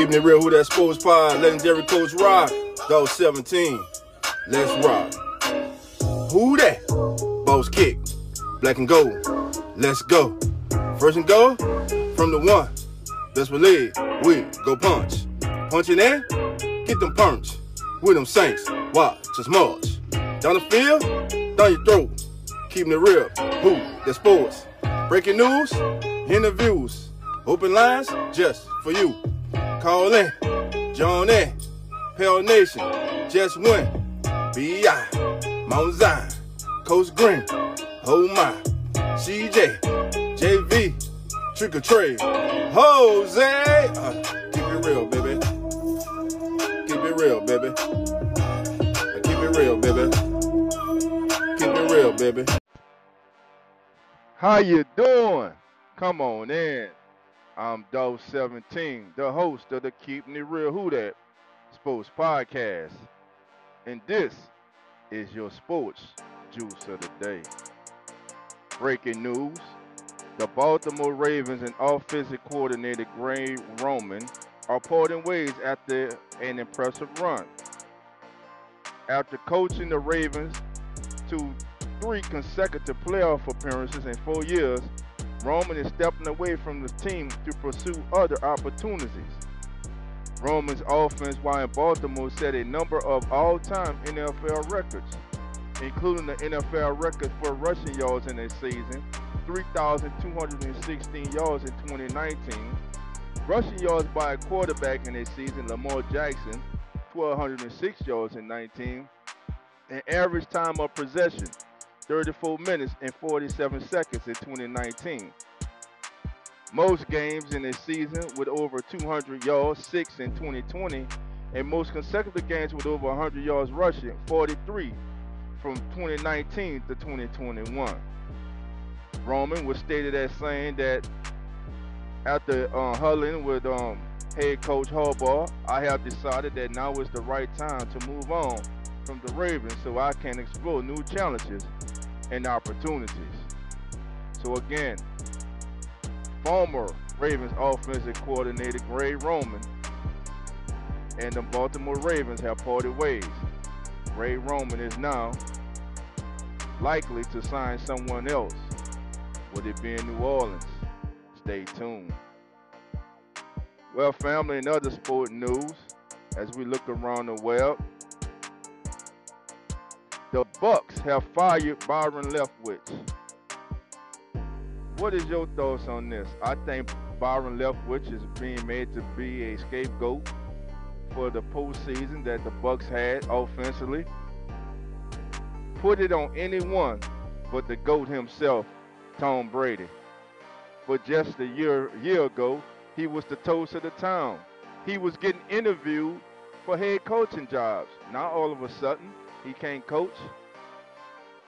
Keeping it real, who that sports pod, legendary coach Rock, Dog 17. Let's rock. Who that? Boss kick, black and gold. Let's go. First and go from the one. Best believe we go punch. Punching in, get them punch. With them saints, watch us march. Down the field, down your throat. Keeping it real, who that sports. Breaking news, interviews, open lines just for you. Call in, join in, Pale Nation, just win. B.I., Mount Zion, Coast Green, oh my, CJ, JV, Trick or Trade, Jose. Uh, keep it real, baby. Keep it real, baby. Uh, keep it real, baby. Keep it real, baby. How you doing? Come on in. I'm Dog 17, the host of the Keeping It Real Who That Sports Podcast. And this is your sports juice of the day. Breaking news. The Baltimore Ravens and offensive coordinator Greg Roman are parting ways after an impressive run. After coaching the Ravens to three consecutive playoff appearances in four years, Roman is stepping away from the team to pursue other opportunities. Roman's offense while in Baltimore set a number of all-time NFL records, including the NFL record for rushing yards in a season, 3,216 yards in 2019, rushing yards by a quarterback in a season, Lamar Jackson, 1,206 yards in 19, and average time of possession, 34 minutes and 47 seconds in 2019. Most games in a season with over 200 yards, 6 in 2020, and most consecutive games with over 100 yards rushing, 43 from 2019 to 2021. Roman was stated as saying that after uh, huddling with um, head coach Harbaugh, I have decided that now is the right time to move on from the Ravens so I can explore new challenges and opportunities. So again, former Ravens offensive coordinator Greg Roman and the Baltimore Ravens have parted ways. Greg Roman is now likely to sign someone else. Would it be in New Orleans? Stay tuned. Well, family and other sport news, as we look around the web, the Bucs have fired Byron Leftwich. What is your thoughts on this? I think Byron Leftwich is being made to be a scapegoat for the postseason that the Bucs had offensively. Put it on anyone but the GOAT himself, Tom Brady. But just a year year ago, he was the toast of the town. He was getting interviewed for head coaching jobs. Now all of a sudden, he can't coach.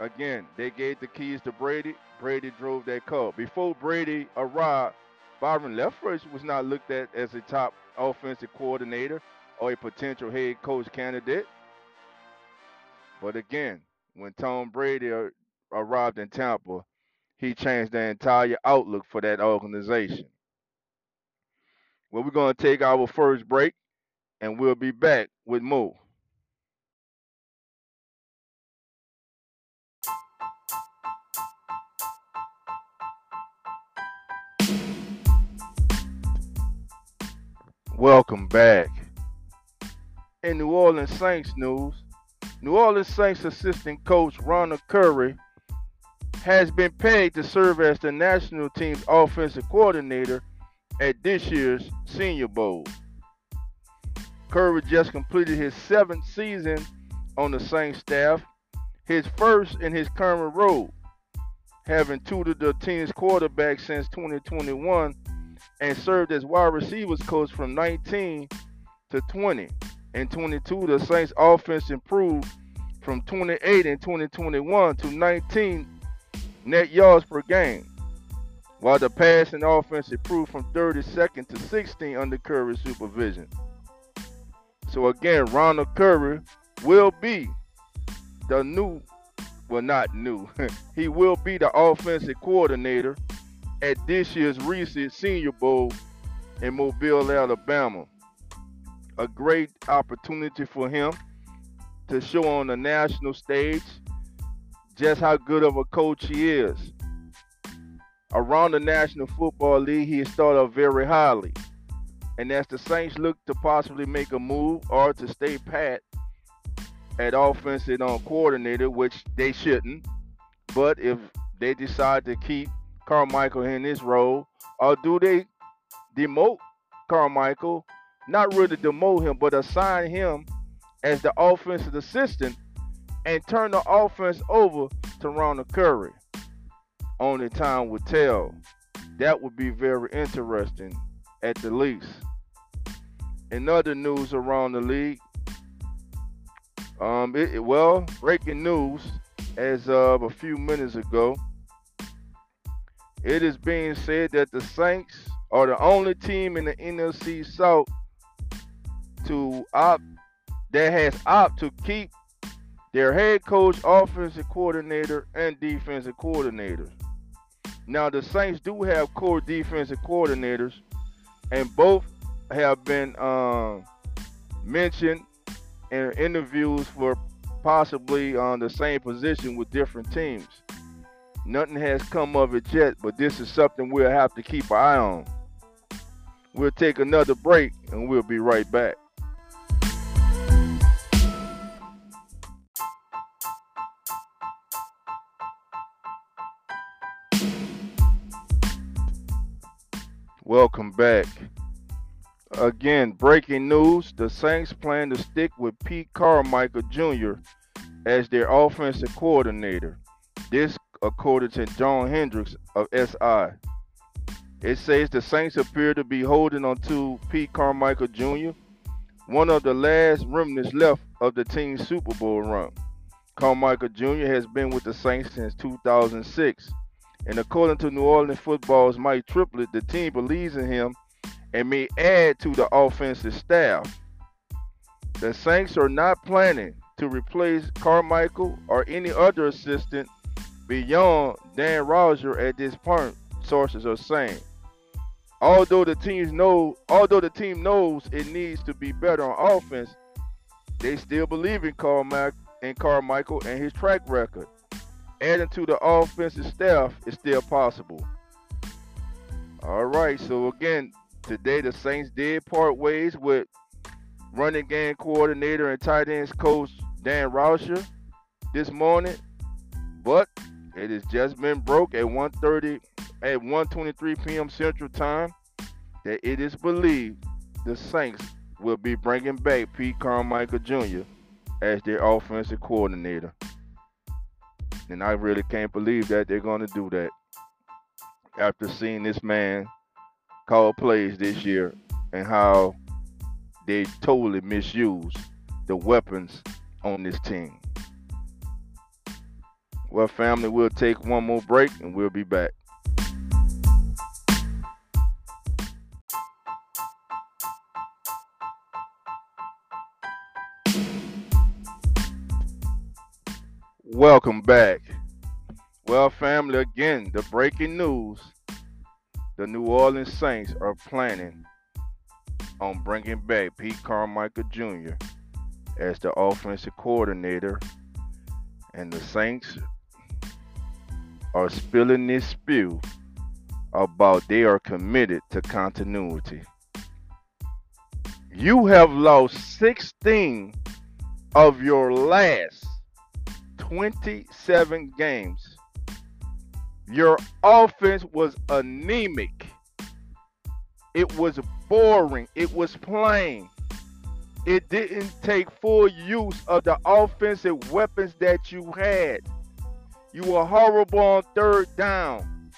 Again, they gave the keys to Brady. Brady drove that car. Before Brady arrived, Byron Leftwich was not looked at as a top offensive coordinator or a potential head coach candidate. But again, when Tom Brady arrived in Tampa, he changed the entire outlook for that organization. Well, we're going to take our first break and we'll be back with more. Welcome back. In New Orleans Saints news, New Orleans Saints assistant coach Ronald Curry has been paid to serve as the national team's offensive coordinator at this year's Senior Bowl. Curry just completed his seventh season on the Saints staff, his first in his current role, having tutored the team's quarterback since 2021 and served as wide receivers coach from 19 to 20. In 22, the Saints offense improved from 28 in 2021 to 19 net yards per game, while the passing offense improved from 32nd to 16 under Curry's supervision. So again, Ronald Curry will be the new, well not new, he will be the offensive coordinator at this year's Reese Senior Bowl in Mobile, Alabama. a great opportunity for him to show on the national stage just how good of a coach he is. Around the National Football League, he is thought of very highly. And as the Saints look to possibly make a move or to stay pat at offensive um, coordinator, which they shouldn't, but if they decide to keep Carmichael in this role, or do they demote Carmichael? Not really demote him, but assign him as the offensive assistant and turn the offense over to Ronald Curry. Only time would tell. That would be very interesting at the least. In other news around the league, um, it, well, breaking news as of a few minutes ago. It is being said that the Saints are the only team in the NFC South to opt that has opt to keep their head coach, offensive coordinator, and defensive coordinator. Now the Saints do have co-defensive coordinators, and both have been um, mentioned in interviews for possibly on the same position with different teams. Nothing has come of it yet, but this is something we'll have to keep an eye on. We'll take another break and we'll be right back. Welcome back. Again, breaking news the Saints plan to stick with Pete Carmichael Jr. as their offensive coordinator. This, according to John Hendrix of SI. It says the Saints appear to be holding on to Pete Carmichael Jr., one of the last remnants left of the team's Super Bowl run. Carmichael Jr. has been with the Saints since 2006, and according to New Orleans football's Mike Triplett, the team believes in him and may add to the offensive staff. The Saints are not planning to replace Carmichael or any other assistant beyond Dan Roushar at this point, sources are saying. Although the teams know, although the team knows it needs to be better on offense, they still believe in Carmichael and Carmichael and his track record. Adding to the offensive staff is still possible. All right, so again, Today, the Saints did part ways with running game coordinator and tight ends coach Dan Roushar this morning, but it has just been broke at 1:30 at 1:23 p.m. Central Time that it is believed the Saints will be bringing back Pete Carmichael Jr. as their offensive coordinator. And I really can't believe that they're going to do that after seeing this man call plays this year and how they totally misuse the weapons on this team. Well, family, we'll take one more break and we'll be back. Welcome back. Well, family, again, the breaking news the New Orleans Saints are planning on bringing back Pete Carmichael Jr. as the offensive coordinator, and the Saints are spilling this spew about they are committed to continuity. You have lost 16 of your last 27 games your offense was anemic. It was boring. It was plain. It didn't take full use of the offensive weapons that you had. You were horrible on third down.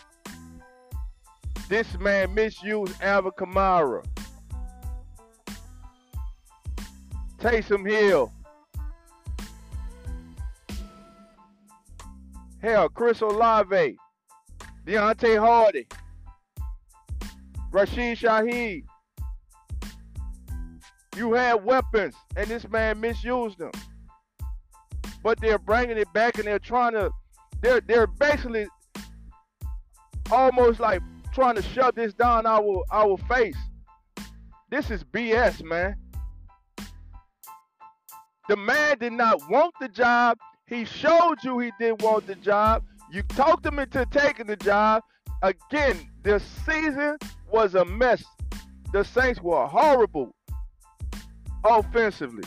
This man misused Alvin Kamara. Taysom Hill. Hell, Chris Olave. Deonte Harty. Rashid Shaheed. You had weapons, and this man misused them. But they're bringing it back, and they're trying to. They're they're basically almost like trying to shove this down our our face. This is BS, man. The man did not want the job. He showed you he didn't want the job. You talked him into taking the job. Again, this season was a mess. The Saints were horrible offensively.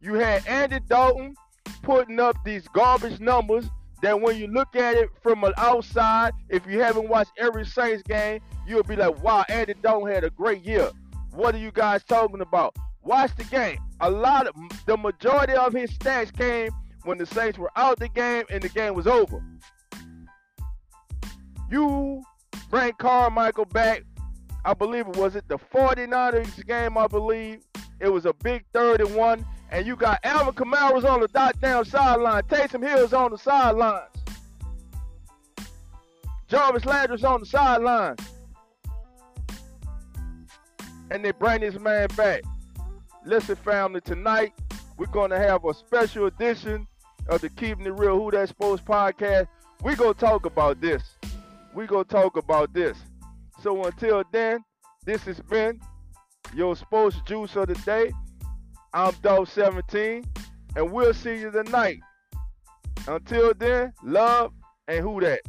You had Andy Dalton putting up these garbage numbers that when you look at it from an outside, if you haven't watched every Saints game, you'll be like, wow, Andy Dalton had a great year. What are you guys talking about? Watch the game. A lot of the majority of his stats came when the Saints were out the game and the game was over. You bring Carmichael back. I believe it was it the 49ers game, I believe. It was a big third and one. And you got Alvin Kamara's on the dot down sideline. Taysom Hill's on the sidelines. Jarvis Landry's on the sidelines. And they bring this man back. Listen, family, tonight we're going to have a special edition of the Keeping It Real Who That Sports podcast. We're going to talk about this. We're going to talk about this. So until then, this has been your sports juice of the day. I'm Dog 17, and we'll see you tonight. Until then, love and who that.